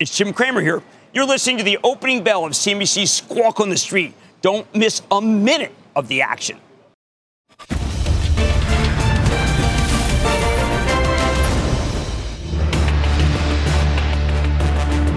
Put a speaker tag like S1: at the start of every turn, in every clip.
S1: It's Jim Cramer here. You're listening to the opening bell of CNBC's Squawk on the Street. Don't miss a minute of the action.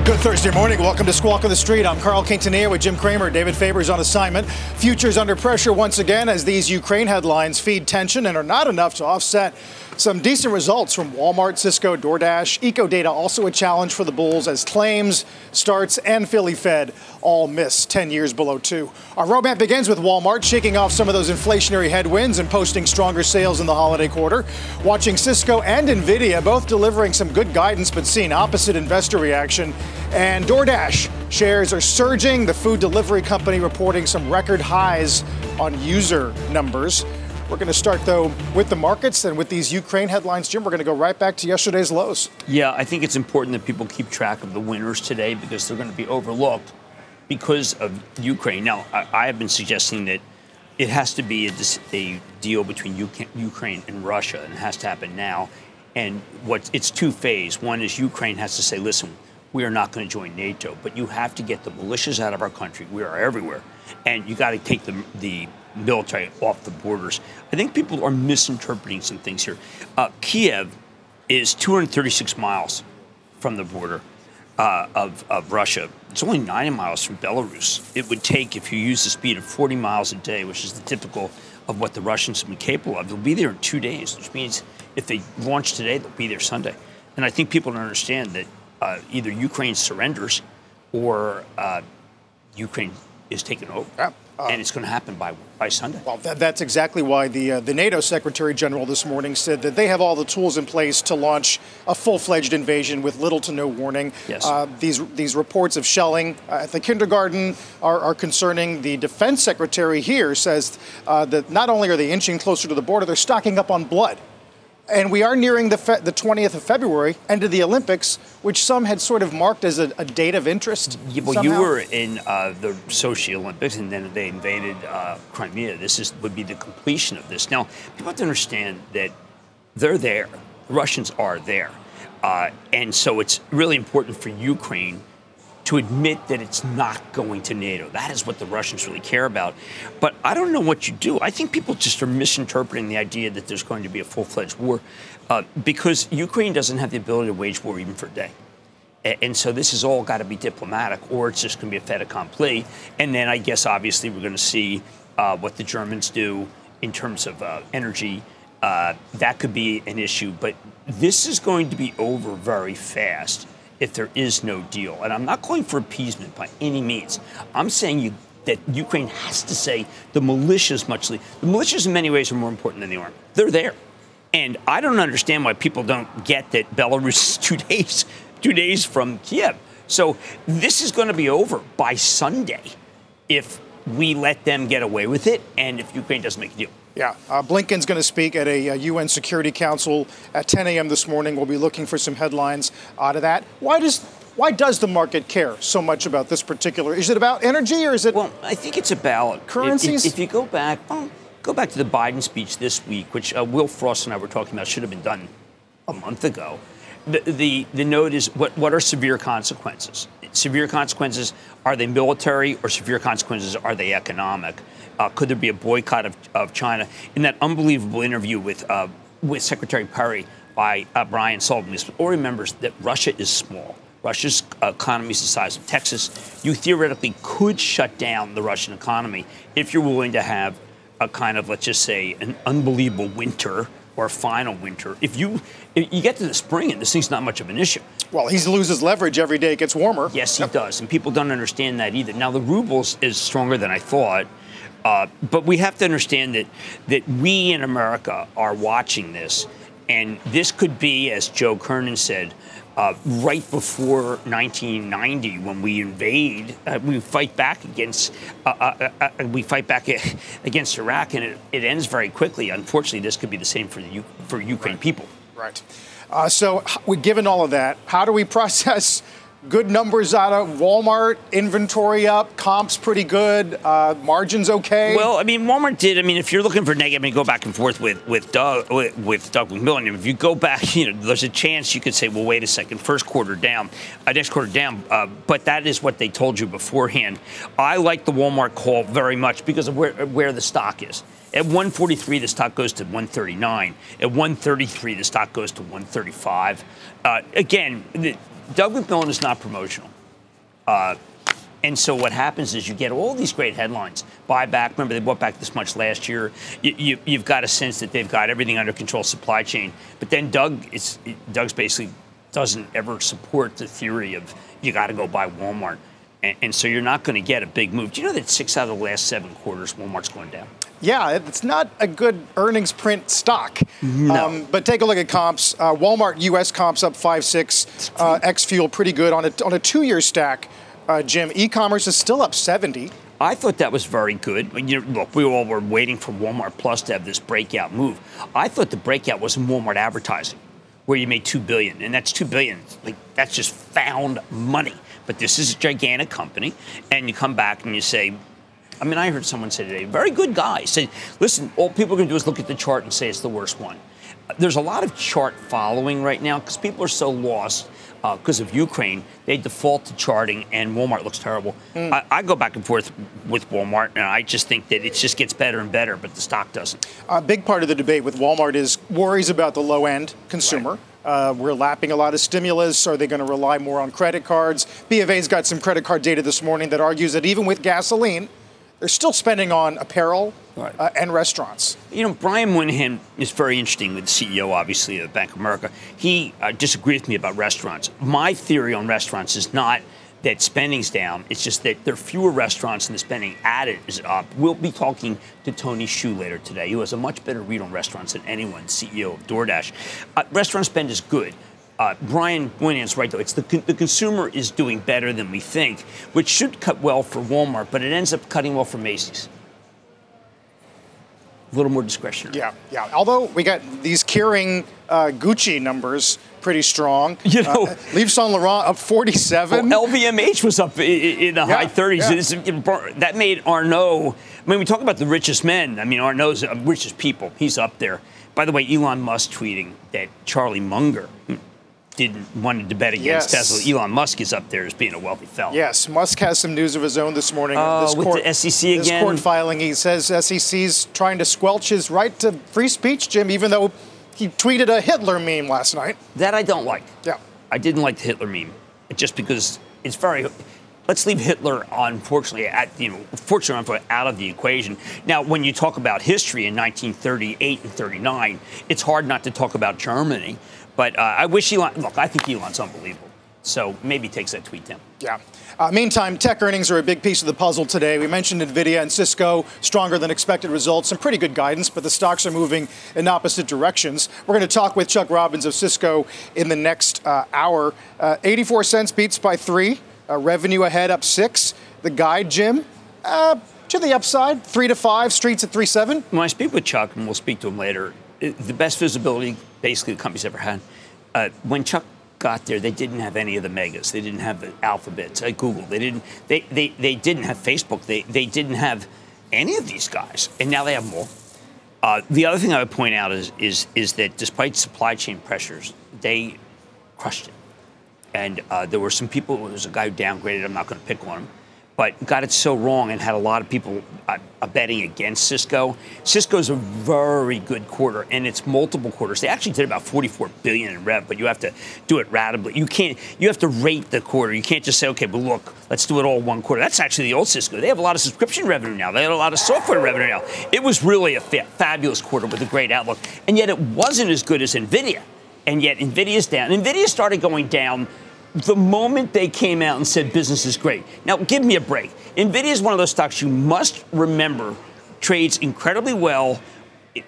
S2: Good Thursday morning. Welcome to Squawk on the Street. I'm Carl Quintanilla with Jim Cramer. David Faber's on assignment. Futures under pressure once again as these Ukraine headlines feed tension and are not enough to offset some decent results from Walmart, Cisco, DoorDash. EcoData also a challenge for the Bulls as claims, starts, and Philly Fed all miss 10 years below two. Our roadmap begins with Walmart shaking off some of those inflationary headwinds and posting stronger sales in the holiday quarter. Watching Cisco and Nvidia both delivering some good guidance but seeing opposite investor reaction. And DoorDash shares are surging. The food delivery company reporting some record highs on user numbers. We're going to start, though, with the markets and with these Ukraine headlines. Jim, we're going to go right back to yesterday's lows.
S1: Yeah, I think it's important that people keep track of the winners today because they're going to be overlooked because of Ukraine. Now, I, I have been suggesting that it has to be a, a deal between UK, Ukraine and Russia, and it has to happen now. And what it's two phase. One is Ukraine has to say, listen, we are not going to join NATO, but you have to get the militias out of our country. We are everywhere, and you got to take the the military off the borders. I think people are misinterpreting some things here. Uh, Kiev is 236 miles from the border uh, of, of Russia. It's only 90 miles from Belarus. It would take, if you use the speed of 40 miles a day, which is the typical of what the Russians have been capable of, they'll be there in two days, which means if they launch today, they'll be there Sunday. And I think people don't understand that uh, either Ukraine surrenders or uh, Ukraine is taken over. Uh, and it's going to happen by by Sunday.
S2: Well, that, that's exactly why the uh, the NATO Secretary General this morning said that they have all the tools in place to launch a full fledged invasion with little to no warning.
S1: Yes. Uh,
S2: these these reports of shelling at the kindergarten are, are concerning. The Defense Secretary here says uh, that not only are they inching closer to the border, they're stocking up on blood. And we are nearing the, fe- the 20th of February, end of the Olympics, which some had sort of marked as a, a date of interest.
S1: Yeah, well, somehow. you were in uh, the Sochi Olympics, and then they invaded uh, Crimea. This is, would be the completion of this. Now, people have to understand that they're there. The Russians are there. Uh, and so it's really important for Ukraine to admit that it's not going to NATO. That is what the Russians really care about. But I don't know what you do. I think people just are misinterpreting the idea that there's going to be a full fledged war uh, because Ukraine doesn't have the ability to wage war even for a day. And so this has all got to be diplomatic, or it's just going to be a fait accompli. And then I guess obviously we're going to see uh, what the Germans do in terms of uh, energy. Uh, that could be an issue, but this is going to be over very fast if there is no deal. And I'm not calling for appeasement by any means. I'm saying you, that Ukraine has to say the militias much. The militias in many ways are more important than the army. They're there. And I don't understand why people don't get that Belarus is two days, two days from Kiev. So this is going to be over by Sunday if we let them get away with it and if Ukraine doesn't make a deal.
S2: Yeah, uh, Blinken's going to speak at a, a, UN Security Council at 10 a.m. this morning. We'll be looking for some headlines out of that. Why does why does the market care so much about this particular? Is it about energy or is it?
S1: Well, I think it's about
S2: currencies.
S1: If, if, if you go back, well, go back to the Biden speech this week, which uh, Wilf Frost and I were talking about, should have been done a month ago. The, the, the note is what, what are severe consequences? Severe consequences, are they military or severe consequences, are they economic? Uh, could there be a boycott of, of China? In that unbelievable interview with, uh, with Secretary Perry by uh, Brian Sullivan, all remembers that Russia is small. Russia's economy is the size of Texas. You theoretically could shut down the Russian economy if you're willing to have a kind of, let's just say, an unbelievable winter or a final winter. If you if you get to the spring and this thing's not much of an issue.
S2: Well, he loses leverage every day it gets warmer.
S1: Yes, he yep. does, and people don't understand that either. Now the ruble is stronger than I thought. Uh, but we have to understand that that we in America are watching this, and this could be, as Joe Kernan said, uh, right before 1990 when we invade, uh, we fight back against uh, uh, uh, we fight back against Iraq, and it, it, ends very quickly. Unfortunately, this could be the same for the for Ukraine
S2: right.
S1: people.
S2: Right. so, given all of that, how do we process? Good numbers out of Walmart. Inventory up, comps pretty good, uh, margins okay.
S1: Well, I mean, Walmart did. I mean, if you're looking for negative, I mean, go back and forth with with Doug with, with Doug McMillon. If you go back, you know, there's a chance you could say, well, wait a second, first quarter down, uh, next quarter down. Uh, but that is what they told you beforehand. I like the Walmart call very much because of where where the stock is. At 143, the stock goes to 139. At 133, the stock goes to 135. Uh, again, the, Doug McMillon is not promotional. Uh, and so what happens is you get all these great headlines. Buy back. Remember, they bought back this much last year. You, have you, got a sense that they've got everything under control, supply chain. But then Doug, is, Doug's basically doesn't ever support the theory of you got to go buy Walmart. And, and so you're not going to get a big move. Do you know that six out of the last seven quarters, Walmart's going down?
S2: Yeah, it's not a good earnings print stock.
S1: No. Um,
S2: but take a look at comps. Uh, Walmart U.S. comps up five six. Uh, X fuel pretty good on a on a two year stack. Uh, Jim, e-commerce is still up 70.
S1: I thought that was very good. You know, look, we all were waiting for Walmart Plus to have this breakout move. I thought the breakout was in Walmart advertising, where you made two billion, and that's two billion. Like that's just found money. But this is a gigantic company, and you come back and you say, I mean, I heard someone say today, very good guy, say, listen, all people are going to do is look at the chart and say it's the worst one. There's a lot of chart following right now because people are so lost because uh, of Ukraine. They default to charting, and Walmart looks terrible. Mm. I, I, go back and forth with Walmart, and I just think that it just gets better and better, but the stock doesn't.
S2: A big part of the debate with Walmart is worries about the low end consumer. Right. Uh, we're lapping a lot of stimulus. Are they going to rely more on credit cards? B of A's got some credit card data this morning that argues that even with gasoline, they're still spending on apparel right. uh, and restaurants.
S1: You know, Brian Moynihan is very interesting, the CEO, obviously, of Bank of America. He uh, disagreed with me about restaurants. My theory on restaurants is not that spending's down. It's just that there are fewer restaurants and the spending added is up. We'll be talking to Tony Xu later today, who has a much better read on restaurants than anyone, CEO of DoorDash. Uh, restaurant spend is good. Uh, Brian Moynihan's right, though. It's the, the consumer is doing better than we think, which should cut well for Walmart, but it ends up cutting well for Macy's. A little more discretionary.
S2: Yeah, yeah. Although we got these Kering uh, Gucci numbers pretty strong.
S1: You know, uh,
S2: Yves Saint Laurent up 47.
S1: Well, LVMH was up in, in the yeah, high 30s. Yeah. That made Arnault. I mean, we talk about the richest men. I mean, Arnault's the richest people. He's up there. By the way, Elon Musk tweeting that Charlie Munger, hmm, didn't wanted to bet against yes. Tesla. Elon Musk is up there as being a wealthy fellow.
S2: Yes, Musk has some news of his own this morning.
S1: Uh,
S2: this
S1: with
S2: court,
S1: the SEC again.
S2: This court filing, he says SEC's trying to squelch his right to free speech, Jim, even though he tweeted a Hitler meme last night.
S1: That I don't like.
S2: Yeah,
S1: I didn't like the Hitler meme, just because it's very. Let's leave Hitler, unfortunately, at you know, fortunately, out of the equation. Now, when you talk about history in 1938 and 39, it's hard not to talk about Germany but uh, I wish Elon. Look, I think Elon's unbelievable. So maybe takes that tweet down.
S2: Yeah. Uh, meantime, tech earnings are a big piece of the puzzle today. We mentioned Nvidia and Cisco, stronger than expected results, some pretty good guidance, but the stocks are moving in opposite directions. We're going to talk with Chuck Robbins of Cisco in the next uh, hour. Uh, 84 cents beats by three, uh, revenue ahead up six. The guide, Jim, uh, to the upside, three to five, streets at three seven.
S1: When I speak with Chuck, and we'll speak to him later, the best visibility basically the company's ever had. Uh, when Chuck got there, they didn't have any of the megas. They didn't have the alphabets at Google. They didn't. They, they, they didn't have Facebook. They, they didn't have any of these guys, and now they have more. Uh, the other thing I would point out is, is, is that despite supply chain pressures, they crushed it. And uh, there were some people, there was a guy who downgraded, I'm not going to pick on him, but got it so wrong and had a lot of people uh, betting against Cisco. Cisco's a very good quarter, and it's multiple quarters. They actually did about 44 billion in rev, but you have to do it ratably. You can't. You have to rate the quarter. You can't just say, okay, but look, let's do it all one quarter. That's actually the old Cisco. They have a lot of subscription revenue now. They have a lot of software revenue now. It was really a fa- fabulous quarter with a great outlook, and yet it wasn't as good as Nvidia. And yet Nvidia's down. Nvidia started going down the moment they came out and said business is great. Now, give me a break. NVIDIA is one of those stocks you must remember trades incredibly well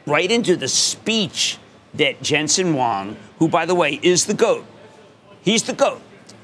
S1: right into the speech that Jensen Huang, who, by the way, is the GOAT, He's the GOAT,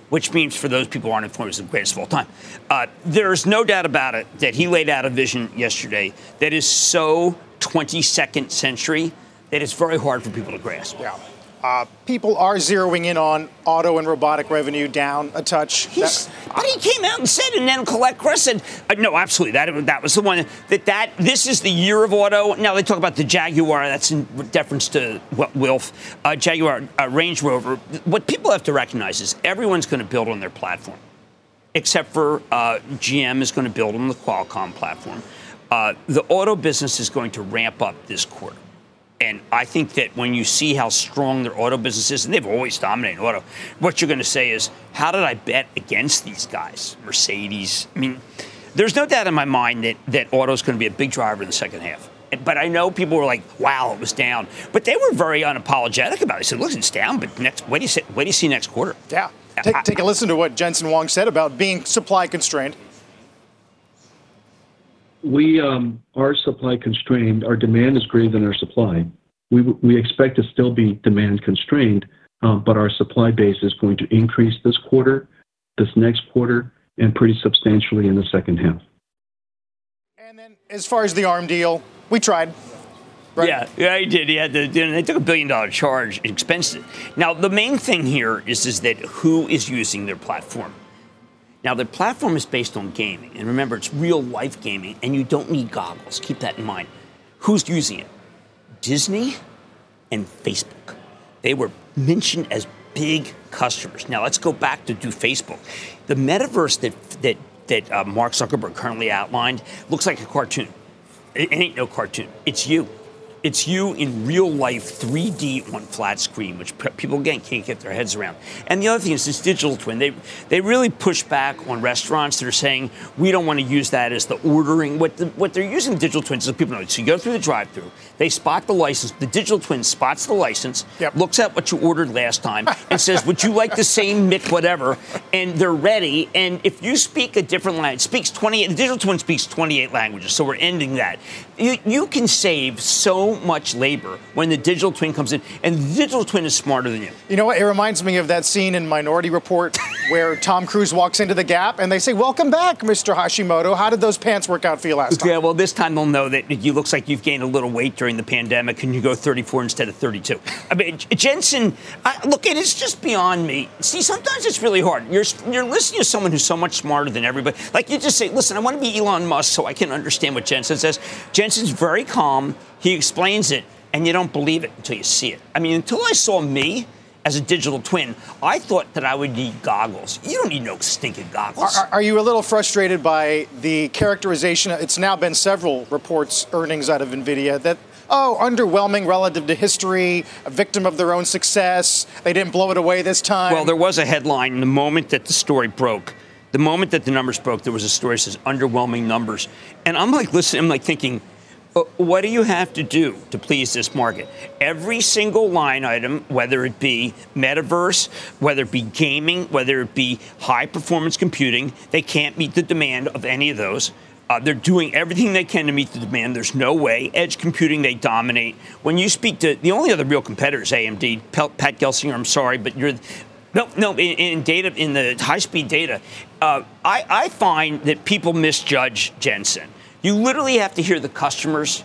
S1: which means for those people who aren't informed, he's the greatest of all time. Uh, there's no doubt about it that he laid out a vision yesterday that is so 22nd century that it's very hard for people to grasp.
S2: Yeah. Uh, people are zeroing in on auto and robotic revenue down a touch.
S1: That, but he came out and said, and then Colette Kress said, uh, "No, absolutely, that that was the one that that this is the year of auto." Now they talk about the Jaguar. That's in deference to what Wilf, uh, Jaguar uh, Range Rover. What people have to recognize is everyone's going to build on their platform, except for uh, GM is going to build on the Qualcomm platform. Uh, the auto business is going to ramp up this quarter. And I think that when you see how strong their auto business is, and they've always dominated auto, what you're going to say is, how did I bet against these guys? Mercedes. I mean, there's no doubt in my mind that, that auto is going to be a big driver in the second half. But I know people were like, wow, it was down. But they were very unapologetic about it. They said, look, it's down, but next, what do you, say, what do you see next quarter?
S2: Yeah. Take, take a listen to what Jensen Huang said about being supply constrained
S3: we um, are supply constrained. Our demand is greater than our supply. We, we expect to still be demand constrained, um, but our supply base is going to increase this quarter, this next quarter, and pretty substantially in the second half.
S2: And then, as far as the ARM deal, we tried. Right?
S1: Yeah, yeah, he did. He had to. They took a billion dollar charge, expense it. Now, the main thing here is is that who is using their platform. Now, the platform is based on gaming. And remember, it's real life gaming, and you don't need goggles. Keep that in mind. Who's using it? Disney and Facebook. They were mentioned as big customers. Now, let's go back to do Facebook. The metaverse that, that, that uh, Mark Zuckerberg currently outlined looks like a cartoon. It ain't no cartoon, it's you it's you in real life 3D on flat screen, which people again can't get their heads around. And the other thing is this digital twin. They they really push back on restaurants that are saying we don't want to use that as the ordering. What the, what they're using digital twins is people know. So you go through the drive-through, they spot the license. The digital twin spots the license, yep. looks at what you ordered last time, and says, "Would you like the same Mick whatever?" And they're ready. And if you speak a different language, speaks 28. The digital twin speaks 28 languages. So we're ending that. You you can save so much labor when the digital twin comes in, and the digital twin is smarter than you.
S2: You know what? It reminds me of that scene in Minority Report where Tom Cruise walks into the Gap and they say, "Welcome back, Mr. Hashimoto. How did those pants work out for you last time?"
S1: Yeah, well, this time they'll know that you looks like you've gained a little weight during the pandemic, and you go 34 instead of 32. I mean, Jensen, I, look, it is just beyond me. See, sometimes it's really hard. You're you're listening to someone who's so much smarter than everybody. Like you just say, "Listen, I want to be Elon Musk so I can understand what Jensen says." Jensen's very calm. He explains it, and you don't believe it until you see it. I mean, until I saw me as a digital twin, I thought that I would need goggles. You don't need no stinking goggles.
S2: Are, are, you a little frustrated by the characterization? It's now been several reports, earnings out of NVIDIA, that, oh, underwhelming relative to history, a victim of their own success. They didn't blow it away this time.
S1: Well, there was a headline the moment that the story broke. The moment that the numbers broke, there was a story that says underwhelming numbers. And I'm like, listen, I'm like thinking, what do you have to do to please this market? Every single line item, whether it be metaverse, whether it be gaming, whether it be high performance computing, they can't meet the demand of any of those. Uh, they're doing everything they can to meet the demand. There's no way. Edge computing, they dominate. When you speak to the only other real competitor is AMD. Pat Gelsinger, I'm sorry, but you're no, no. In, in data, in the high-speed data, uh, I, I find that people misjudge Jensen. You literally have to hear the customers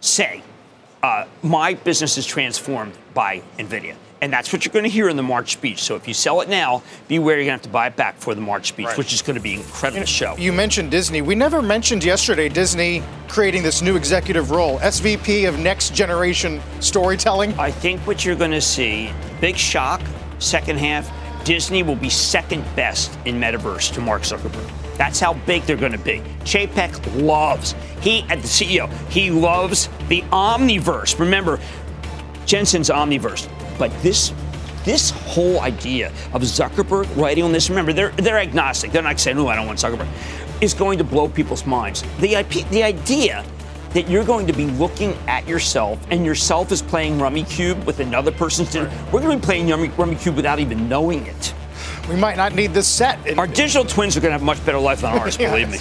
S1: say, uh, my business is transformed by NVIDIA. And that's what you're going to hear in the March speech. So if you sell it now, beware you're going to have to buy it back for the March speech, right. which is going to be an incredible you show.
S2: You mentioned Disney. We never mentioned yesterday Disney creating this new executive role, SVP of Next Generation Storytelling.
S1: I think what you're going to see, big shock, second half, Disney will be second best in metaverse to Mark Zuckerberg. That's how big they're going to be. Chapek loves, he, at the CEO, he loves the omniverse. Remember, Jensen's omniverse. But this this whole idea of Zuckerberg writing on this, remember, they're, they're agnostic. They're not saying, oh, I don't want Zuckerberg, is going to blow people's minds. The, IP, the idea that you're going to be looking at yourself and yourself is playing Rummikub with another person's dinner. We're going to be playing Rummikub without even knowing it
S2: we might not need this set.
S1: Our digital twins are going to have a much better life than ours, believe me.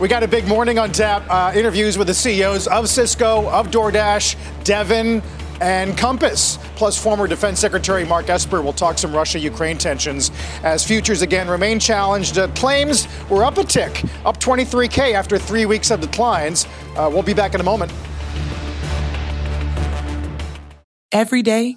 S2: We got a big morning on tap. Uh, interviews with the CEOs of Cisco, of DoorDash, Devon, and Compass. Plus, former Defense Secretary Mark Esper will talk some Russia Ukraine tensions as futures again remain challenged. Uh, claims were up a tick, up 23K after three weeks of declines. Uh, we'll be back in a moment.
S4: Every day,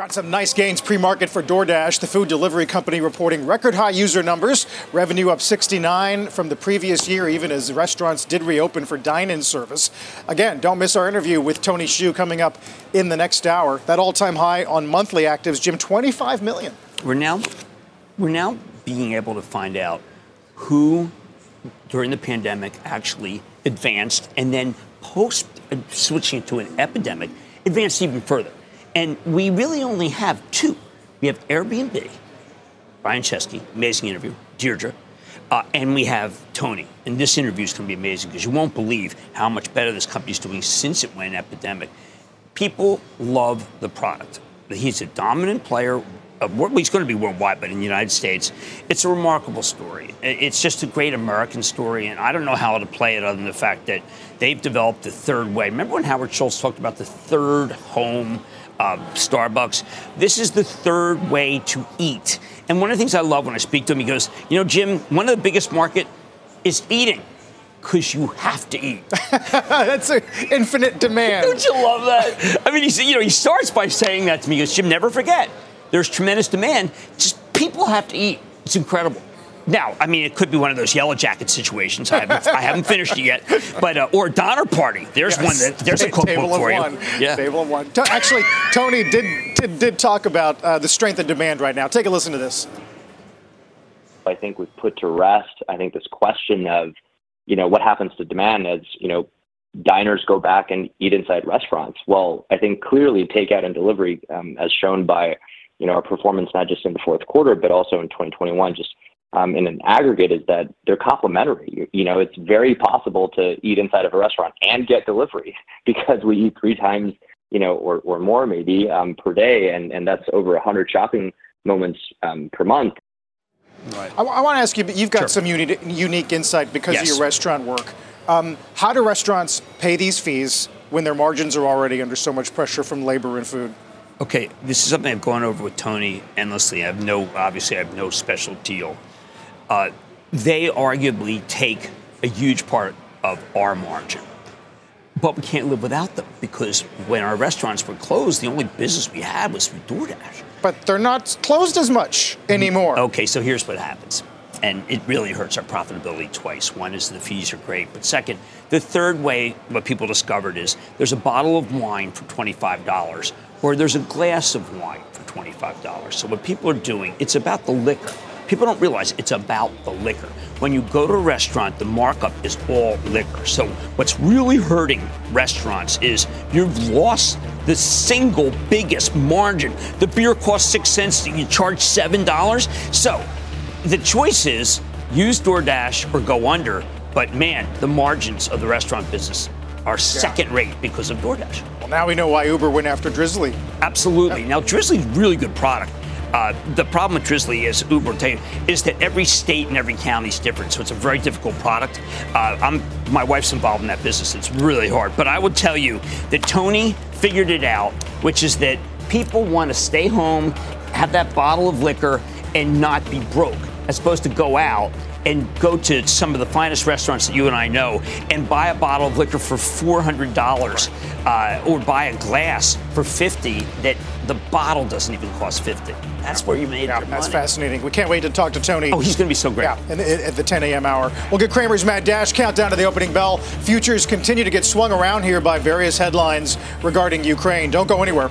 S2: Got some nice gains pre market for DoorDash, the food delivery company reporting record high user numbers. Revenue up 69 from the previous year, even as restaurants did reopen for dine in service. Again, don't miss our interview with Tony Xu coming up in the next hour. That all time high on monthly actives, Jim, 25 million.
S1: We're now, we're now being able to find out who during the pandemic actually advanced and then post uh, switching to an epidemic advanced even further. And we really only have two. We have Airbnb, Brian Chesky, amazing interview, Deirdre, uh, and we have Tony. And this interview is going to be amazing because you won't believe how much better this company is doing since it went epidemic. People love the product. He's a dominant player. Uh, he's going to be worldwide, but in the United States, it's a remarkable story. It's just a great American story, and I don't know how to play it other than the fact that they've developed the third way. Remember when Howard Schultz talked about the third home? Uh, Starbucks. This is the third way to eat. And one of the things I love when I speak to him, he goes, You know, Jim, one of the biggest market is eating because you have to eat.
S2: That's an infinite demand.
S1: Don't you love that? I mean, he, you know, he starts by saying that to me. He goes, Jim, never forget. There's tremendous demand. Just people have to eat. It's incredible. Now, I mean, it could be one of those yellow jacket situations. I haven't, I haven't finished it yet, but uh, or Donner Party. There's yes. one that there's a cookbook
S2: Table
S1: for
S2: of
S1: you.
S2: One.
S1: Yeah,
S2: table of one. Actually, Tony did did, did talk about uh, the strength of demand right now. Take a listen to this.
S5: I think we've put to rest. I think this question of, you know, what happens to demand as you know diners go back and eat inside restaurants. Well, I think clearly takeout and delivery, um, as shown by you know our performance not just in the fourth quarter but also in 2021, just um, in an aggregate is that they're complementary. You, you, know, it's very possible to eat inside of a restaurant and get delivery because we eat three times, you know, or, or more maybe um, per day, and, and that's over 100 shopping moments um, per month.
S2: Right. I, I want to ask you, but you've got sure. some unique, unique insight because yes. of your restaurant work. Um, how do restaurants pay these fees when their margins are already under so much pressure from labor and food?
S1: Okay, this is something I've gone over with Tony endlessly. I have no, obviously, I have no special deal uh, they arguably take a huge part of our margin. But we can't live without them because when our restaurants were closed, the only business we had was through DoorDash.
S2: But they're not closed as much anymore.
S1: Okay, so here's what happens. And it really hurts our profitability twice. One is the fees are great, but second, the third way what people discovered is there's a bottle of wine for $25 or there's a glass of wine for $25. So what people are doing, it's about the liquor. People don't realize it's about the liquor. When you go to a restaurant, the markup is all liquor. So what's really hurting restaurants is you've lost the single biggest margin. The beer costs six cents, you charge seven dollars. So the choice is use DoorDash or go under. But man, the margins of the restaurant business are second rate because of DoorDash.
S2: Well, now we know why Uber went after Drizly.
S1: Absolutely. Now, Drizly's really good product. Uh, the problem with Drizly is Uber is that every state and every county is different, so it's a very difficult product. Uh, I'm my wife's involved in that business. It's really hard, but I would tell you that Tony figured it out, which is that people want to stay home, have that bottle of liquor, and not be broke, as opposed to go out and go to some of the finest restaurants that you and I know and buy a bottle of liquor for $400 uh, or buy a glass for 50 that the bottle doesn't even cost 50 that's where you made
S2: yeah,
S1: that's
S2: money. fascinating. We can't wait to talk to tony.
S1: Oh he's going to be so great.
S2: Yeah at the 10 a.m hour. We'll get cramer's mad dash countdown to the opening bell. Futures continue to get swung around here by various headlines regarding ukraine. Don't go anywhere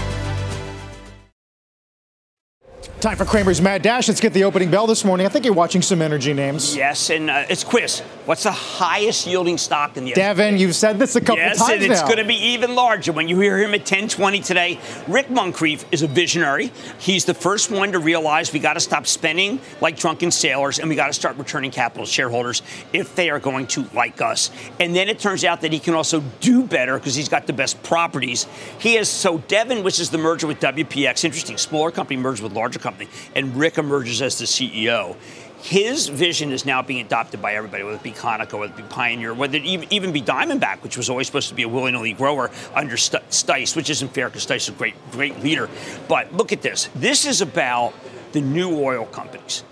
S2: Time for Cramer's Mad Dash. Let's get the opening bell this morning. I think you're watching some energy names.
S1: Yes, and uh, it's quiz. What's the highest yielding stock in the
S2: Devon, you've said this a couple
S1: yes,
S2: times
S1: and it's
S2: now.
S1: going to be even larger when you hear him at 1020 today. Rick Muncrief is a visionary. He's the first one to realize we got to stop spending like drunken sailors and we got to start returning capital to shareholders if they are going to like us. And then it turns out that he can also do better because he's got the best properties. He is so Devon, which is the merger with WPX, interesting, smaller company merged with larger company and Rick emerges as the CEO. His vision is now being adopted by everybody, whether it be Conoco, whether it be Pioneer, whether it even be Diamondback, which was always supposed to be a willy-nilly grower under Stice, which isn't fair because Stice is a great, great leader. But look at this. This is about the new oil companies.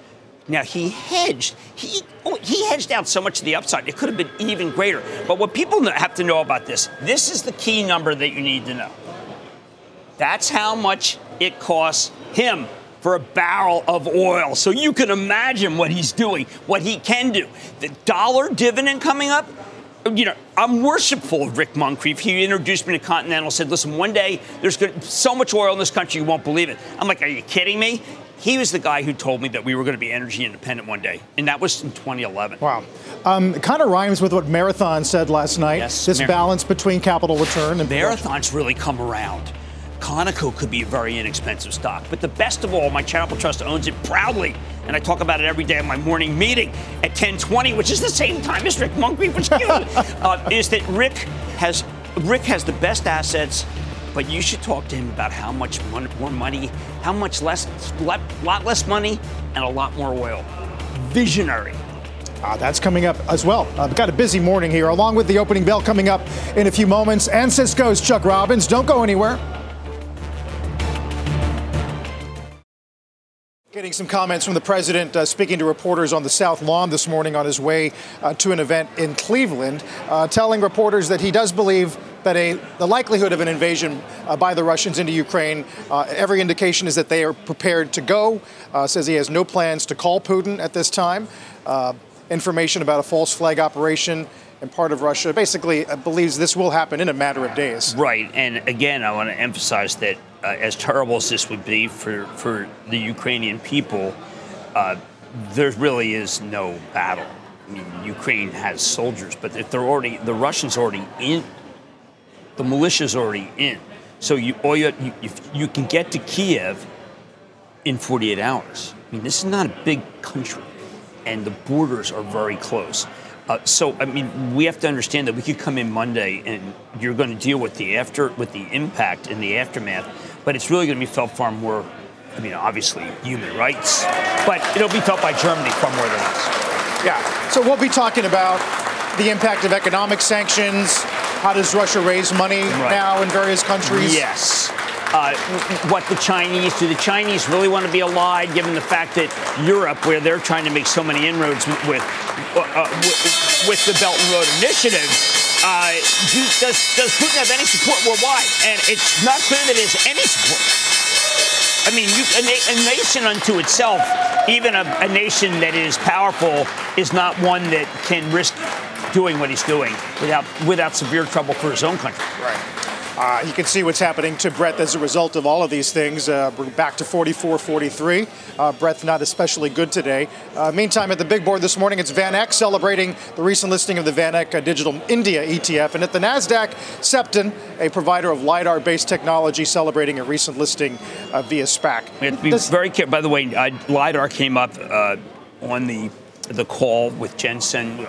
S1: Now he hedged. He oh, he hedged out so much to the upside. It could have been even greater. But what people have to know about this, this is the key number that you need to know. That's how much it costs him for a barrel of oil. So you can imagine what he's doing, what he can do. The dollar dividend coming up, you know, I'm worshipful of Rick Muncrief. He introduced me to Continental, said, listen, one day there's so much oil in this country you won't believe it. I'm like, are you kidding me? He was the guy who told me that we were going to be energy independent one day, and that was in 2011.
S2: Wow. Um, it kind of rhymes with what Marathon said last night.
S1: Yes,
S2: this
S1: Mar-
S2: balance between capital return and
S1: Marathon's really come around. Conoco could be a very inexpensive stock. But the best of all, my charitable trust owns it proudly. And I talk about it every day at my morning meeting at 1020, which is the same time as Rick Muncrief, which uh, is that Rick has Rick has the best assets, but you should talk to him about how much more money, how much less, lot, lot less money, and a lot more oil. Visionary.
S2: Uh, that's coming up as well. I've got a busy morning here, along with the opening bell coming up in a few moments. And Cisco's Chuck Robbins. Don't go anywhere. Getting some comments from the president uh, speaking to reporters on the South Lawn this morning on his way uh, to an event in Cleveland, uh, telling reporters that he does believe that a, the likelihood of an invasion uh, by the Russians into Ukraine, uh, every indication is that they are prepared to go. Uh, says he has no plans to call Putin at this time. information about a false flag operation and part of Russia basically believes this will happen in a matter of days.
S1: Right. And again, I want to emphasize that uh, as terrible as this would be for, for the Ukrainian people, uh, there really is no battle. I mean, Ukraine has soldiers, but they're already, the Russians are already in, the militia's already in. So you, all you, you, you can get to Kiev in 48 hours. I mean, this is not a big country, and the borders are very close. Uh, so, I mean, we have to understand that we could come in Monday and you're going to deal with the after, with the impact and the aftermath, but it's really going to be felt far more. I mean, obviously, human rights, but it'll be felt by Germany far more than us.
S2: Yeah. So we'll be talking about the impact of economic sanctions. How does Russia raise money right. now in various countries?
S1: Yes. Uh, what the Chinese do. The Chinese really want to be allied, given the fact that Europe, where they're trying to make so many inroads with uh, uh with, with, the Belt and Road Initiative. Uh, do, does, does Putin have any support worldwide? And it's not clear that he has any support. I mean, you, a, na- a, nation unto itself, even a, a nation that is powerful, is not one that can risk doing what he's doing without without severe trouble for his own country.
S2: Right. Uh, you can see what's happening to Brent as a result of all of these things. Uh, we're back to 44 43. Uh, Brent's not especially good today. Uh, meantime, at the big board this morning, it's VanEck celebrating the recent listing of the VanEck uh, Digital India ETF. And at the NASDAQ, Cepton, a provider of LiDAR based technology, celebrating a recent listing uh, via SPAC.
S1: We have to be this- very careful. By the way, LiDAR came up on the the call with Jensen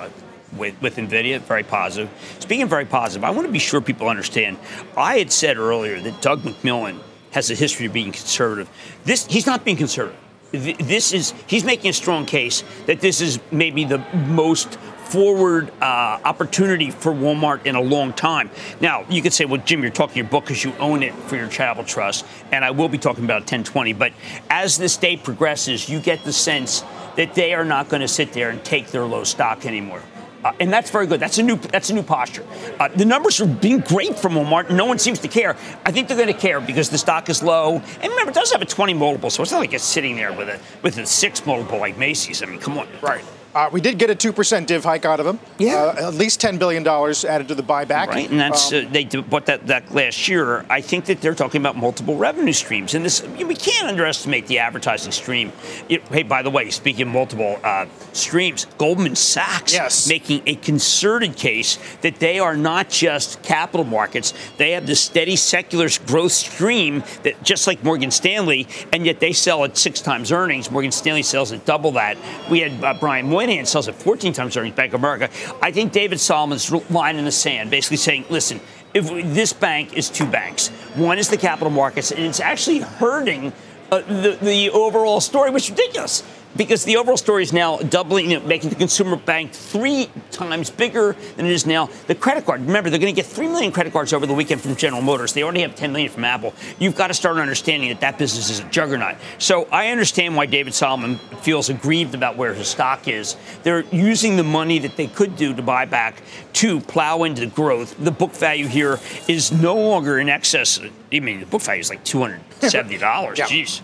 S1: with, with NVIDIA, very positive. Speaking very positive, I want to be sure people understand. I had said earlier that Doug McMillon has a history of being conservative. This he's not being conservative. This is he's making a strong case that this is maybe the most forward uh, opportunity for Walmart in a long time. Now, you could say, well, Jim, you're talking your book because you own it for your charitable trust, and I will be talking about 1020. But as this day progresses, you get the sense that they are not going to sit there and take their low stock anymore. Uh, and that's very good. That's a new that's a new posture. Uh, the numbers are being great from Walmart. No one seems to care. I think they're going to care because the stock is low. And remember, it does have a 20 multiple, so it's not like it's sitting there with a with a six multiple like Macy's. I mean, come on.
S2: Right. Uh, we did get a 2% div hike out of them.
S1: Yeah.
S2: Uh, at least $10 billion added to the buyback.
S1: Right, and that's, um, uh, they bought that, that last year. I think that they're talking about multiple revenue streams. And this, we can't underestimate the advertising stream. It, hey, by the way, speaking of multiple uh, streams, Goldman Sachs
S2: yes.
S1: making a concerted case that they are not just capital markets. They have this steady secular growth stream that just like Morgan Stanley, and yet they sell at six times earnings. Morgan Stanley sells at double that. We had uh, Brian Moynihan sells at 14 times earnings, Bank of America. I think David Solomon's line in the sand, basically saying, listen, if this bank is two banks. One is the capital markets, and it's actually hurting uh, the, the overall story, which is ridiculous because the overall story is now doubling, you know, making the consumer bank three times bigger than it is now. The credit card, remember, they're going to get 3 million credit cards over the weekend from General Motors. They already have 10 million from Apple. You've got to start understanding that that business is a juggernaut. So I understand why David Solomon feels aggrieved about where his stock is. They're using the money that they could do to buy back to plow into growth. The book value here is no longer in excess. I mean, the book value is like $270. yeah. Jeez.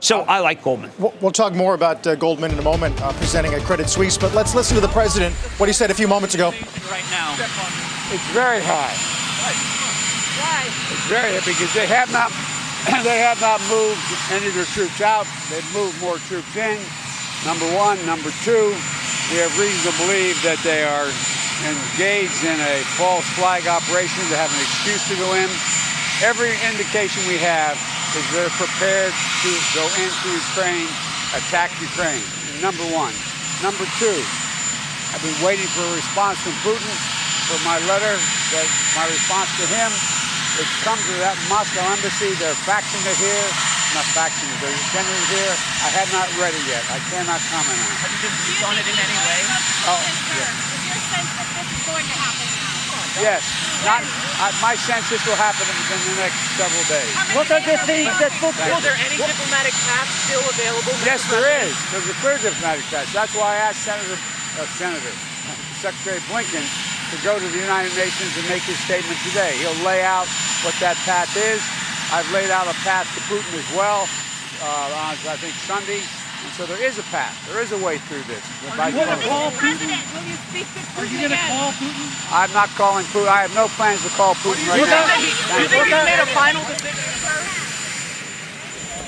S1: So I like Goldman.
S2: We'll, talk more about uh, Goldman in a moment, uh, presenting at Credit Suisse. But let's listen to the president, what he said a few moments ago.
S6: Right now, it's very high. Why? It's very high because they have not they have not moved any of their troops out. They've moved more troops in. Number one. Number two, we have reason to believe that they are engaged in a false flag operation to have an excuse to go in. Every indication we have is they're prepared to go into Ukraine, attack Ukraine. Number one. Number two, I've been waiting for a response from Putin for my letter, that my response to him. It's come to that Moscow embassy. They're faxing it here. Not faxing it, they're sending it here. I have not read it yet. I cannot comment on it.
S7: Have you been briefed on it in any way?
S6: Oh, yeah.
S7: Is your sense that this is going to happen now?
S6: Yes. Not, uh, my sense this will happen within the next several days.
S7: Look at this thing that's booked. Is there any diplomatic path still available?
S6: Yes, there is. There's a clear diplomatic path. That's why I asked Senator, uh, Senator, Secretary Blinken to go to the United Nations and make his statement today. He'll lay out what that path is. I've laid out a path to Putin as well uh, on, I think, Sunday. And so there is a path. There is a way through this.
S7: Are you going to call Putin? Will you speak to Putin Are you going to call Putin?
S6: I'm not calling Putin. I have no plans to call Putin right now.
S7: Do you think he's made a final decision?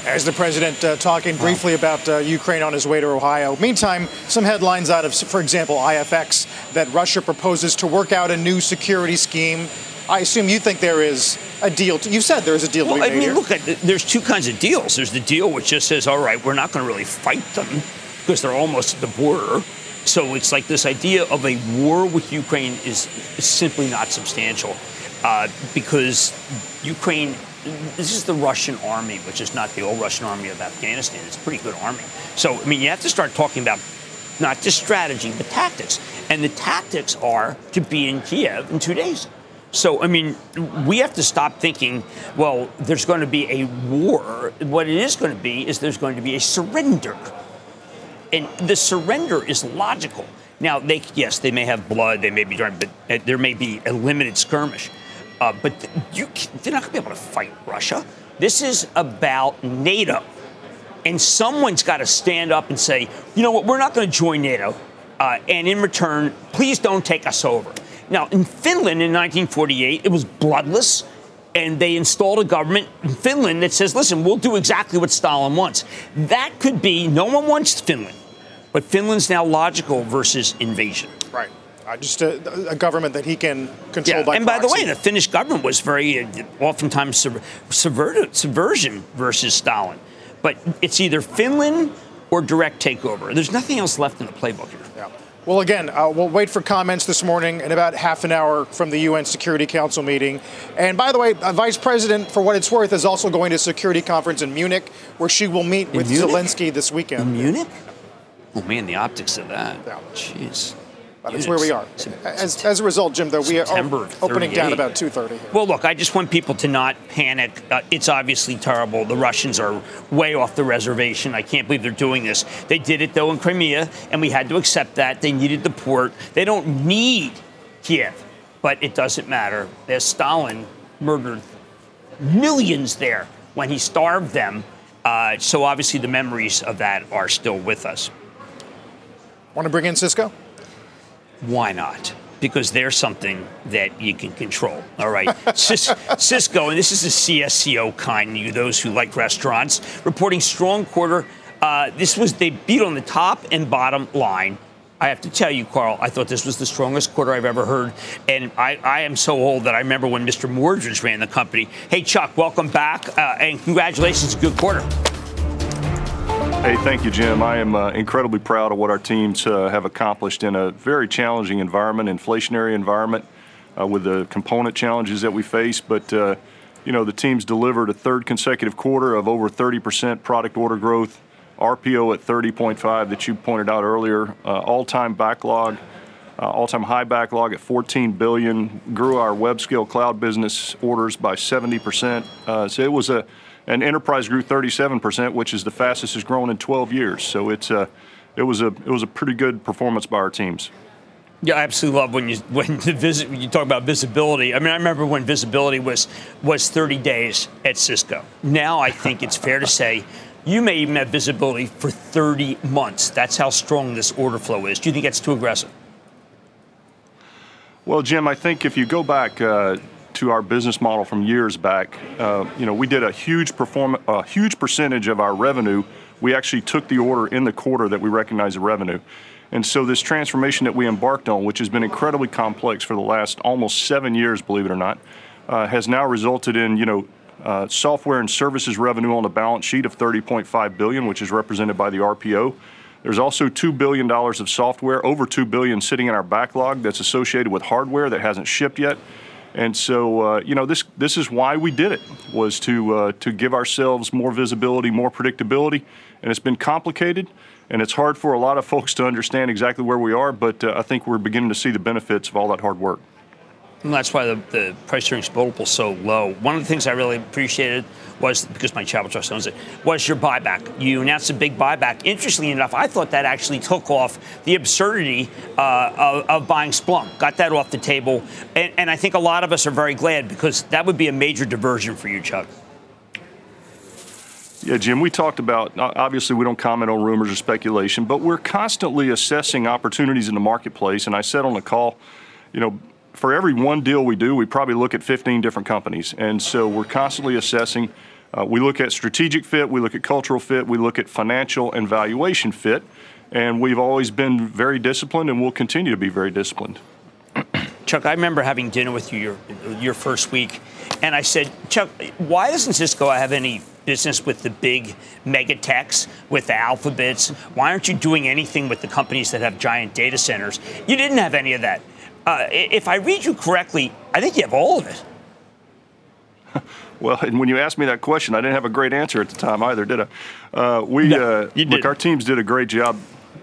S2: As the president uh, talking briefly about uh, Ukraine on his way to Ohio. Meantime, some headlines out of, for example, IFX that Russia proposes to work out a new security scheme I assume you think there is a deal. To, you said there is a deal
S1: well,
S2: to be
S1: made I mean,
S2: here.
S1: look, there's two kinds of deals. There's the deal which just says, all right, we're not going to really fight them because they're almost at the border. So it's like this idea of a war with Ukraine is, is simply not substantial uh, because Ukraine. This is the Russian army, which is not the old Russian army of Afghanistan. It's a pretty good army. So, I mean, you have to start talking about not just strategy, but tactics. And the tactics are to be in Kiev in two days. So, I mean, we have to stop thinking, well, there's going to be a war. What it is going to be is there's going to be a surrender. And the surrender is logical. Now, they yes, they may have blood, they may be drunk, but uh, there may be a limited skirmish. Uh, but you, they're not going to be able to fight Russia. This is about NATO. And someone's got to stand up and say, you know what, we're not going to join NATO. Uh, and in return, please don't take us over. Now, in Finland in 1948, it was bloodless, and they installed a government in Finland that says, listen, we'll do exactly what Stalin wants. That could be, no one wants Finland, but Finland's now logical versus invasion.
S2: Right. Uh, just a, a, government that he can control
S1: yeah.
S2: by
S1: And
S2: proxy.
S1: by the way, the Finnish government was very, uh, oftentimes, sub- subverted, subversion versus Stalin. But it's either Finland or direct takeover. There's nothing else left in the playbook here.
S2: Yeah. Well, again, uh, we'll wait for comments this morning in about half an hour from the UN Security Council meeting. And by the way, uh, Vice President, for what it's worth, is also going to a security conference in Munich, where she will meet
S1: In
S2: with
S1: Munich?
S2: Zelensky this weekend.
S1: In Munich? Oh man, the optics of that.
S2: Yeah.
S1: Jeez.
S2: But that's where we are. As, as a result, Jim, though, we are
S1: September of
S2: opening down about 2.30 here.
S1: Well, look, I just want people to not panic. Uh, it's obviously terrible. The Russians are way off the reservation. I can't believe they're doing this. They did it, though, in Crimea, and we had to accept that. They needed the port. They don't need Kiev, but it doesn't matter. As Stalin murdered millions there when he starved them. Uh, so obviously the memories of that are still with us.
S2: Want to bring in Cisco?
S1: Why not? Because there's something that you can control. All right. Cis- Cisco, and this is the CSCO kind, you those who like restaurants, reporting strong quarter. Uh, this was, they beat on the top and bottom line. I have to tell you, Carl, I thought this was the strongest quarter I've ever heard. And I, I am so old that I remember when Mr. Morgridge ran the company. Hey, Chuck, welcome back. Uh, and congratulations, good quarter.
S8: Hey, thank you, Jim. I am uh, incredibly proud of what our teams uh, have accomplished in a very challenging environment, inflationary environment, uh, with the component challenges that we face. But uh, you know, the teams delivered a third consecutive quarter of over 30% product order growth, RPO at 30.5 that you pointed out earlier, uh, all-time backlog. Uh, all-time high backlog at 14 billion. Grew our web scale cloud business orders by 70 percent. Uh, so it was a, and enterprise grew 37 percent, which is the fastest it's grown in 12 years. So it's a, it was a, it was a pretty good performance by our teams.
S1: Yeah, I absolutely love when you when the visit when you talk about visibility. I mean, I remember when visibility was was 30 days at Cisco. Now I think it's fair to say you may even have visibility for 30 months. That's how strong this order flow is. Do you think that's too aggressive?
S8: Well, Jim, I think if you go back uh, to our business model from years back, uh, you know, we did a huge perform a huge percentage of our revenue. We actually took the order in the quarter that we recognized the revenue. And so this transformation that we embarked on, which has been incredibly complex for the last almost seven years, believe it or not, uh, has now resulted in, you know, uh, software and services revenue on the balance sheet of 30.5 billion, which is represented by the RPO. There's also $2 billion of software, over 2 billion sitting in our backlog that's associated with hardware that hasn't shipped yet. And so, uh, you know, this this is why we did it was to uh, to give ourselves more visibility, more predictability, and it's been complicated, and it's hard for a lot of folks to understand exactly where we are. But uh, I think we're beginning to see the benefits of all that hard work.
S1: And that's why the, the price earnings multiple is so low. One of the things I really appreciated was because my Charitable Trust owns it was your buyback. You announced a big buyback. Interestingly enough, I thought that actually took off the absurdity uh, of, of, buying Splunk. Got that off the table, and, and I think a lot of us are very glad because that would be a major diversion for you, Chuck.
S8: Yeah, Jim, we talked about obviously we don't comment on rumors or speculation, but we're constantly assessing opportunities in the marketplace. And I said on the call, you know, for every one deal we do, we probably look at 15 different companies. And so we're constantly assessing. Uh, we look at strategic fit, we look at cultural fit, we look at financial and valuation fit. And we've always been very disciplined and we'll continue to be very disciplined.
S1: Chuck, I remember having dinner with you your, your first week, and I said, Chuck, why doesn't Cisco have any business with the big mega techs, with the alphabets? Why aren't you doing anything with the companies that have giant data centers? You didn't have any of that. Uh, if I read you correctly, I think you have all of it.
S8: Well, and when you asked me that question, I didn't have a great answer at the time either, did I? Uh, we
S1: no,
S8: uh, look, our teams did a great job.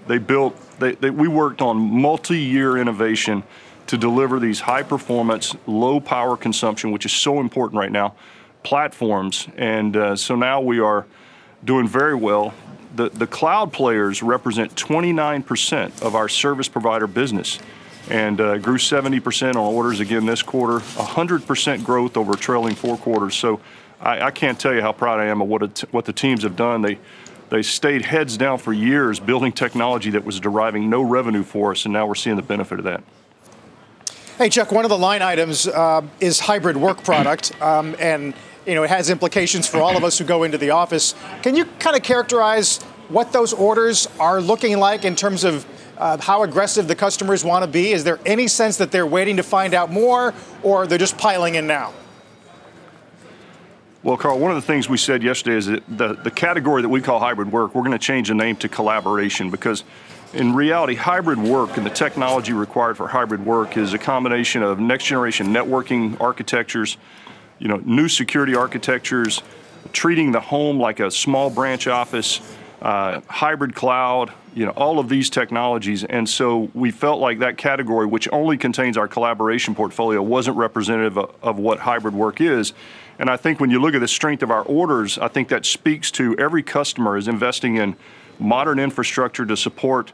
S8: They built, they, they, we worked on multi year innovation to deliver these high performance, low power consumption, which is so important right now, platforms. And uh, so now we are doing very well. The, the cloud players represent 29% of our service provider business and uh, grew 70% on orders again this quarter, 100% growth over trailing four quarters. So I, I can't tell you how proud I am of what, it, what the teams have done. They, they stayed heads down for years building technology that was deriving no revenue for us, and now we're seeing the benefit of that.
S2: Hey, Chuck, one of the line items uh, is hybrid work product, um, and you know it has implications for all of us who go into the office. Can you kind of characterize what those orders are looking like in terms of uh, how aggressive the customers want to be? Is there any sense that they're waiting to find out more, or they're just piling in now?
S8: Well, Carl, one of the things we said yesterday is that the, the category that we call hybrid work, we're going to change the name to collaboration because in reality, hybrid work and the technology required for hybrid work is a combination of next generation networking architectures, you know, new security architectures, treating the home like a small branch office, uh, hybrid cloud, you know, all of these technologies. And so we felt like that category, which only contains our collaboration portfolio, wasn't representative of, of, what hybrid work is. And I think when you look at the strength of our orders, I think that speaks to every customer is investing in modern infrastructure to support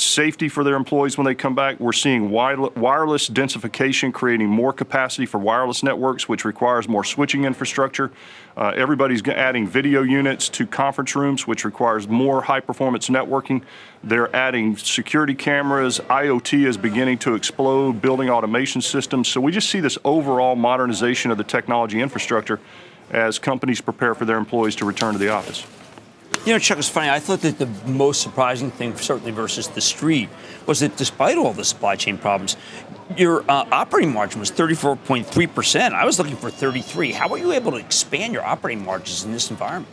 S8: safety for their employees when they come back. We're seeing wireless densification, creating more capacity for wireless networks, which requires more switching infrastructure. Uh, everybody's adding video units to conference rooms, which requires more high performance networking. They're adding security cameras. IoT is beginning to explode, building automation systems. So we just see this overall modernization of the technology infrastructure as companies prepare for their employees to return to the office.
S1: You know, Chuck, it's funny. I thought that the most surprising thing, certainly versus the street, was that despite all the supply chain problems, your uh, operating margin was 34.3%. I was looking for 33. How were you able to expand your operating margins in this environment?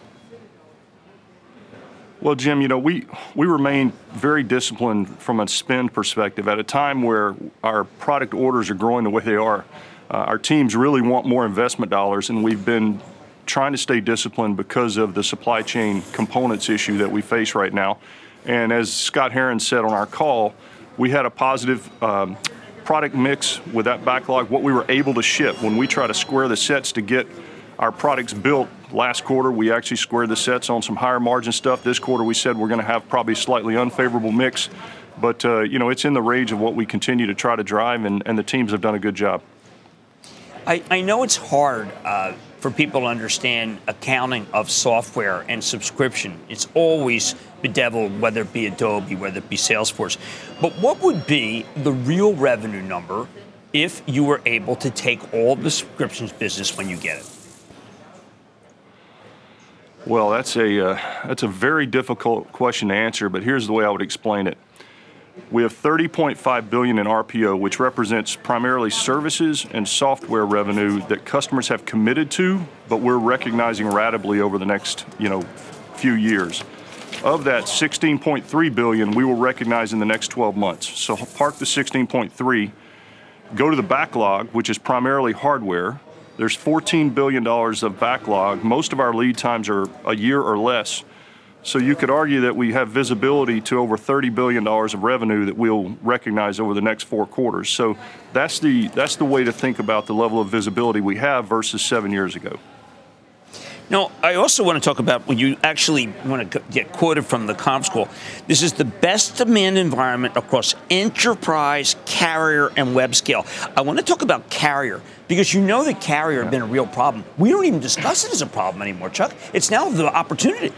S8: Well, Jim, you know, we, we remain very disciplined from a spend perspective at a time where our product orders are growing the way they are. Uh, our teams really want more investment dollars, and we've been trying to stay disciplined because of the supply chain components issue that we face right now. And as Scott Herren said on our call, we had a positive um, product mix with that backlog, what we were able to ship. When we try to square the sets to get our products built last quarter, we actually squared the sets on some higher margin stuff. This quarter, we said we're going to have probably slightly unfavorable mix. But, uh, you know, it's in the range of what we continue to try to drive, and, and the teams have done a good job.
S1: I, I know it's hard uh, for people to understand accounting of software and subscription. It's always bedeviled, whether it be Adobe, whether it be Salesforce. But what would be the real revenue number if you were able to take all the subscriptions business when you get it?
S8: Well, that's a uh, that's a very difficult question to answer, but here's the way I would explain it. We have 30.5 billion in RPO, which represents primarily services and software revenue that customers have committed to, but we're recognizing ratably over the next, you know, few years. Of that 16.3 billion, we will recognize in the next 12 months. So park the 16.3, go to the backlog, which is primarily hardware. There's 14 billion dollars of backlog. Most of our lead times are a year or less. So you could argue that we have visibility to over $30 billion of revenue that we'll recognize over the next four quarters. So that's the, that's the way to think about the level of visibility we have versus seven years ago.
S1: Now, I also want to talk about when you actually want to get quoted from the comp school. This is the best demand environment across enterprise, carrier, and web scale. I want to talk about carrier because you know that carrier has been a real problem. We don't even discuss it as a problem anymore, Chuck. It's now the opportunity.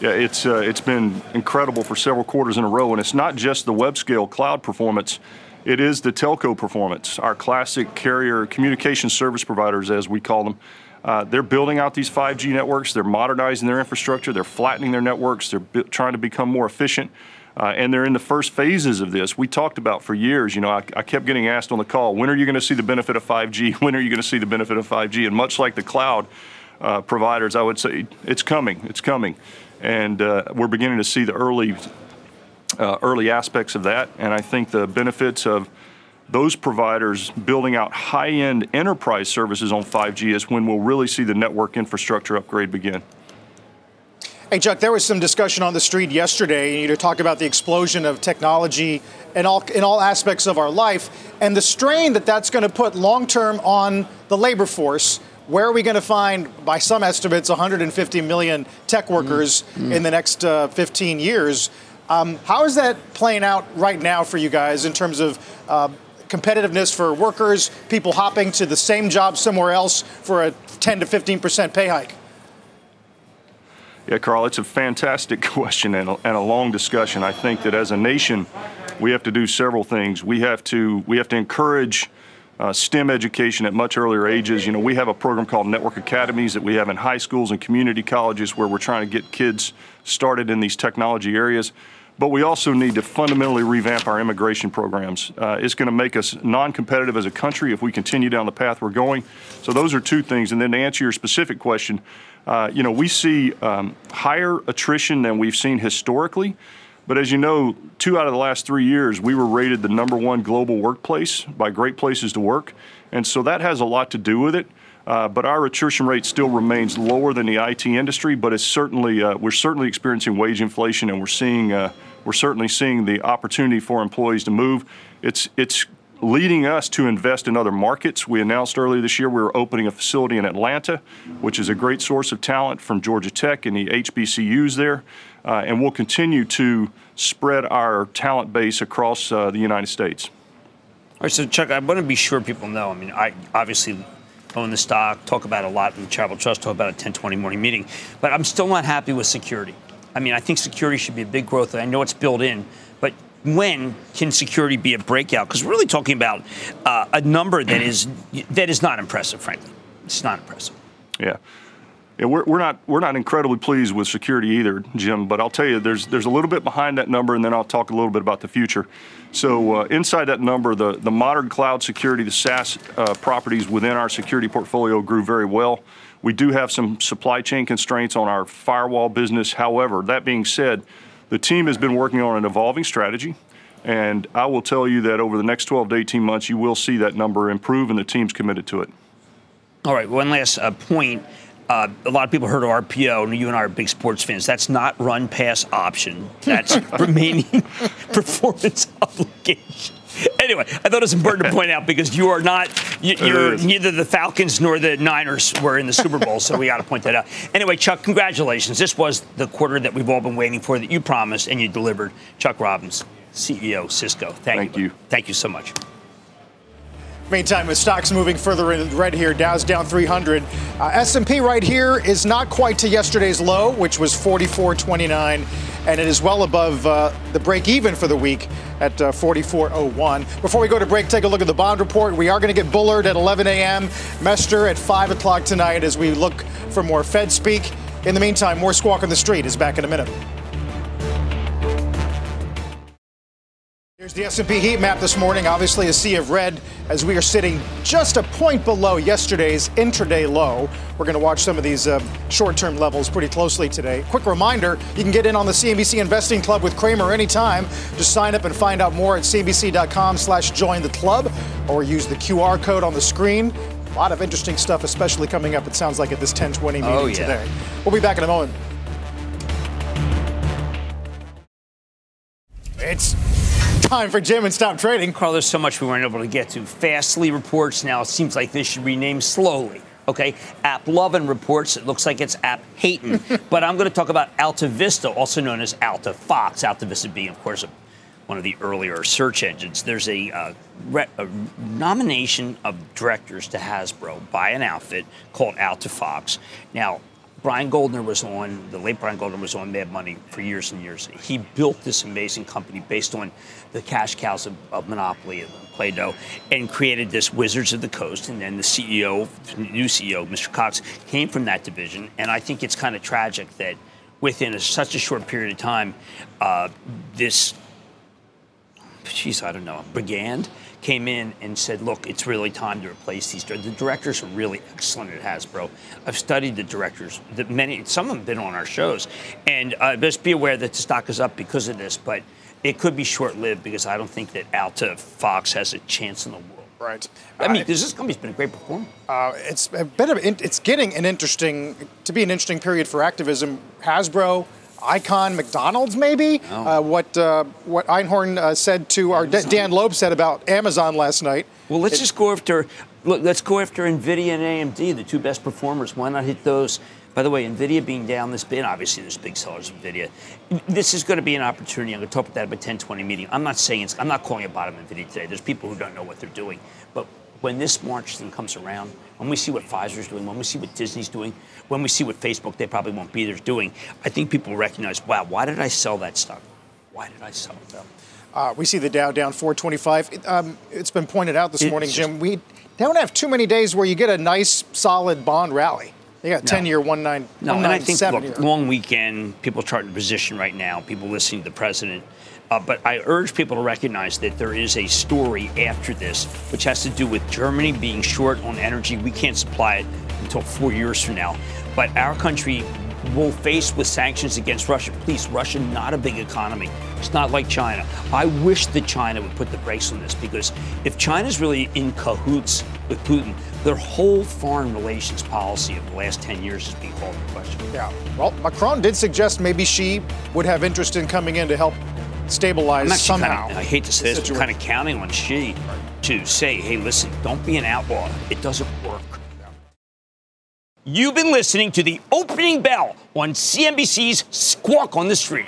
S8: Yeah, it's uh, it's been incredible for several quarters in a row, and it's not just the web scale cloud performance. It is the telco performance. Our classic carrier communication service providers, as we call them, uh, they're building out these 5G networks. They're modernizing their infrastructure. They're flattening their networks. They're bi- trying to become more efficient. Uh, and they're in the first phases of this. We talked about for years. You know, I, I kept getting asked on the call, when are you going to see the benefit of 5G? When are you going to see the benefit of 5G? And much like the cloud uh, providers, I would say it's coming. It's coming and uh, we're beginning to see the early uh, early aspects of that. And I think the benefits of those providers building out high-end enterprise services on 5G is when we'll really see the network infrastructure upgrade begin.
S2: Hey, Chuck, there was some discussion on the street yesterday, you know, talk about the explosion of technology in all, in all aspects of our life and the strain that that's going to put long term on the labor force. Where are we going to find, by some estimates, 150 million tech workers mm-hmm. in the next uh, 15 years? Um, how is that playing out right now for you guys in terms of uh, competitiveness for workers, people hopping to the same job somewhere else for a 10 to 15 percent pay hike?
S8: Yeah, Carl, it's a fantastic question and a, and a, long discussion. I think that as a nation, we have to do several things. We have to we have to encourage uh, STEM education at much earlier ages. You know, we have a program called Network Academies that we have in high schools and community colleges where we're trying to get kids started in these technology areas. But we also need to fundamentally revamp our immigration programs. Uh, it's going to make us non competitive as a country if we continue down the path we're going. So, those are two things. And then to answer your specific question, uh, you know, we see um, higher attrition than we've seen historically. But as you know, two out of the last three years, we were rated the number one global workplace by Great Places to Work. And so that has a lot to do with it. Uh, but our attrition rate still remains lower than the IT industry. But it's certainly uh, we're certainly experiencing wage inflation, and we're seeing uh, we're certainly seeing the opportunity for employees to move. It's it's leading us to invest in other markets. We announced earlier this year we were opening a facility in Atlanta, which is a great source of talent from Georgia Tech and the HBCUs there. Uh, and we'll continue to spread our talent base across uh, the United States.
S1: All right, so Chuck, I want to be sure people know. I mean, I obviously own the stock, talk about it a lot in the Charitable Trust, talk about a 1020 morning meeting, but I'm still not happy with security. I mean, I think security should be a big growth. I know it's built in, but when can security be a breakout? Because we're really talking about uh, a number that is that is not impressive, frankly. It's not impressive.
S8: Yeah. Yeah, we're, we're not we're not incredibly pleased with security either, Jim. But I'll tell you, there's there's a little bit behind that number, and then I'll talk a little bit about the future. So uh, inside that number, the the modern cloud security, the SaaS uh, properties within our security portfolio grew very well. We do have some supply chain constraints on our firewall business. However, that being said, the team has been working on an evolving strategy. And I will tell you that over the next 12 to 18 months, you will see that number improve, and the team's committed to it.
S1: All right, one last uh, point. Uh, a lot of people heard of RPO, and you and I are big sports fans. That's not run pass option. That's remaining performance obligation. Anyway, I thought it was important to point out because you are not, you, are neither the Falcons nor the Niners were in the Super Bowl, so we got to point that out. Anyway, Chuck, congratulations. This was the quarter that we've all been waiting for that you promised and you delivered. Chuck Robbins, CEO, Cisco. Thank,
S8: Thank you. you.
S1: Thank you so much.
S2: Meantime, with stocks moving further in red here, Dow's down 300. Uh, S&P right here is not quite to yesterday's low, which was 44.29, and it is well above uh, the break even for the week at uh, 44.01. Before we go to break, take a look at the bond report. We are going to get Bullard at 11 a.m., Mester at 5 o'clock tonight as we look for more Fed speak. In the meantime, more Squawk on the Street is back in a minute. Here's the S&P heat map this morning. Obviously, a sea of red as we are sitting just a point below yesterday's intraday low. We're going to watch some of these uh, short-term levels pretty closely today. Quick reminder: you can get in on the CNBC Investing Club with Cramer anytime. Just sign up and find out more at cnbc.com/join the club, or use the QR code on the screen. A lot of interesting stuff, especially coming up. It sounds like at this 10:20 meeting oh, yeah. today. We'll be back in a moment. It's time for Jim and Stop Trading.
S1: Carl, there's so much we weren't able to get to. Fastly reports now. It seems like this should be named slowly. Okay, AppLovin reports it looks like it's App Hating, but I'm going to talk about Alta Vista, also known as Alta Fox. Alta Vista being, of course, one of the earlier search engines. There's a, uh, re- a, nomination of directors to Hasbro by an outfit called Alta Fox. Now, Brian Goldner was on, the late Brian Goldner was on Mad Money for years and years. He built this amazing company based on the cash cows of, of Monopoly and Play Doh and created this Wizards of the Coast. And then the CEO, new CEO, Mr. Cox, came from that division. And I think it's kind of tragic that within a, such a short period of time, uh, this, geez, I don't know, brigand came in and said, look, it's really time to replace these. The directors are really excellent at Hasbro. I've studied the directors. The many, some of them have been on our shows. And uh, just be aware that the stock is up because of this, but it could be short-lived because I don't think that Alta Fox has a chance in the world
S2: Right.
S1: I mean, this company's been a great performer.
S2: Uh, it's a bit of it's getting an interesting to be an interesting period for activism. Hasbro, Icahn, McDonald's, maybe.
S1: Oh.
S2: Uh, what uh, what Einhorn uh, said to our Dan Loeb said about Amazon last night.
S1: Well, let's
S2: It-
S1: just go after. Look, let's go after Nvidia and AMD, the two best performers. Why not hit those? By the way, Nvidia being down this bit, obviously there's big sellers of Nvidia. This is going to be an opportunity. I'm going to talk about that at a 1020 meeting. I'm not saying it's. I'm not calling it bottom Nvidia today. There's people who don't know what they're doing. But when this March thing comes around, when we see what Pfizer's doing, when we see what Disney's doing, when we see what Facebook, they probably won't be there doing, I think people recognize, wow, why did I sell that stock? Why did I sell it?
S2: Uh, we see the Dow down 425. It, um, it's been pointed out this
S1: It's
S2: morning, Jim. We don't have too many days where you get a nice, solid bond rally. They got
S1: No.
S2: 10 year 19,
S1: No, and I think
S2: 197
S1: look,
S2: here.
S1: long weekend, people charting position right now, people listening to the president. Uh, but I urge people to recognize that there is a story after this, which has to do with Germany being short on energy. We can't supply it until four years from now. But our country will face with sanctions against Russia. Please, Russia, not a big economy. It's not like China. I wish that China would put the brakes on this because if China's really in cahoots with Putin, their whole foreign relations policy of the last 10 years is being called into question.
S2: Yeah. Well, Macron did suggest maybe Xi would have interest in coming in to help stabilize
S1: I'm
S2: somehow.
S1: Kind of, I hate to say this, but kind of counting on Xi to say, hey, listen, don't be an outlaw. It doesn't work. You've been listening to the opening bell on CNBC's Squawk on the Street.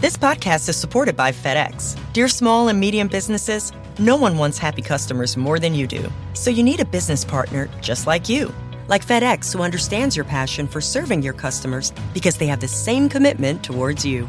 S9: This podcast is supported by FedEx. Dear small and medium businesses, no one wants happy customers more than you do. So you need a business partner just like you. Like FedEx, who understands your passion for serving your customers because they have the same commitment towards you.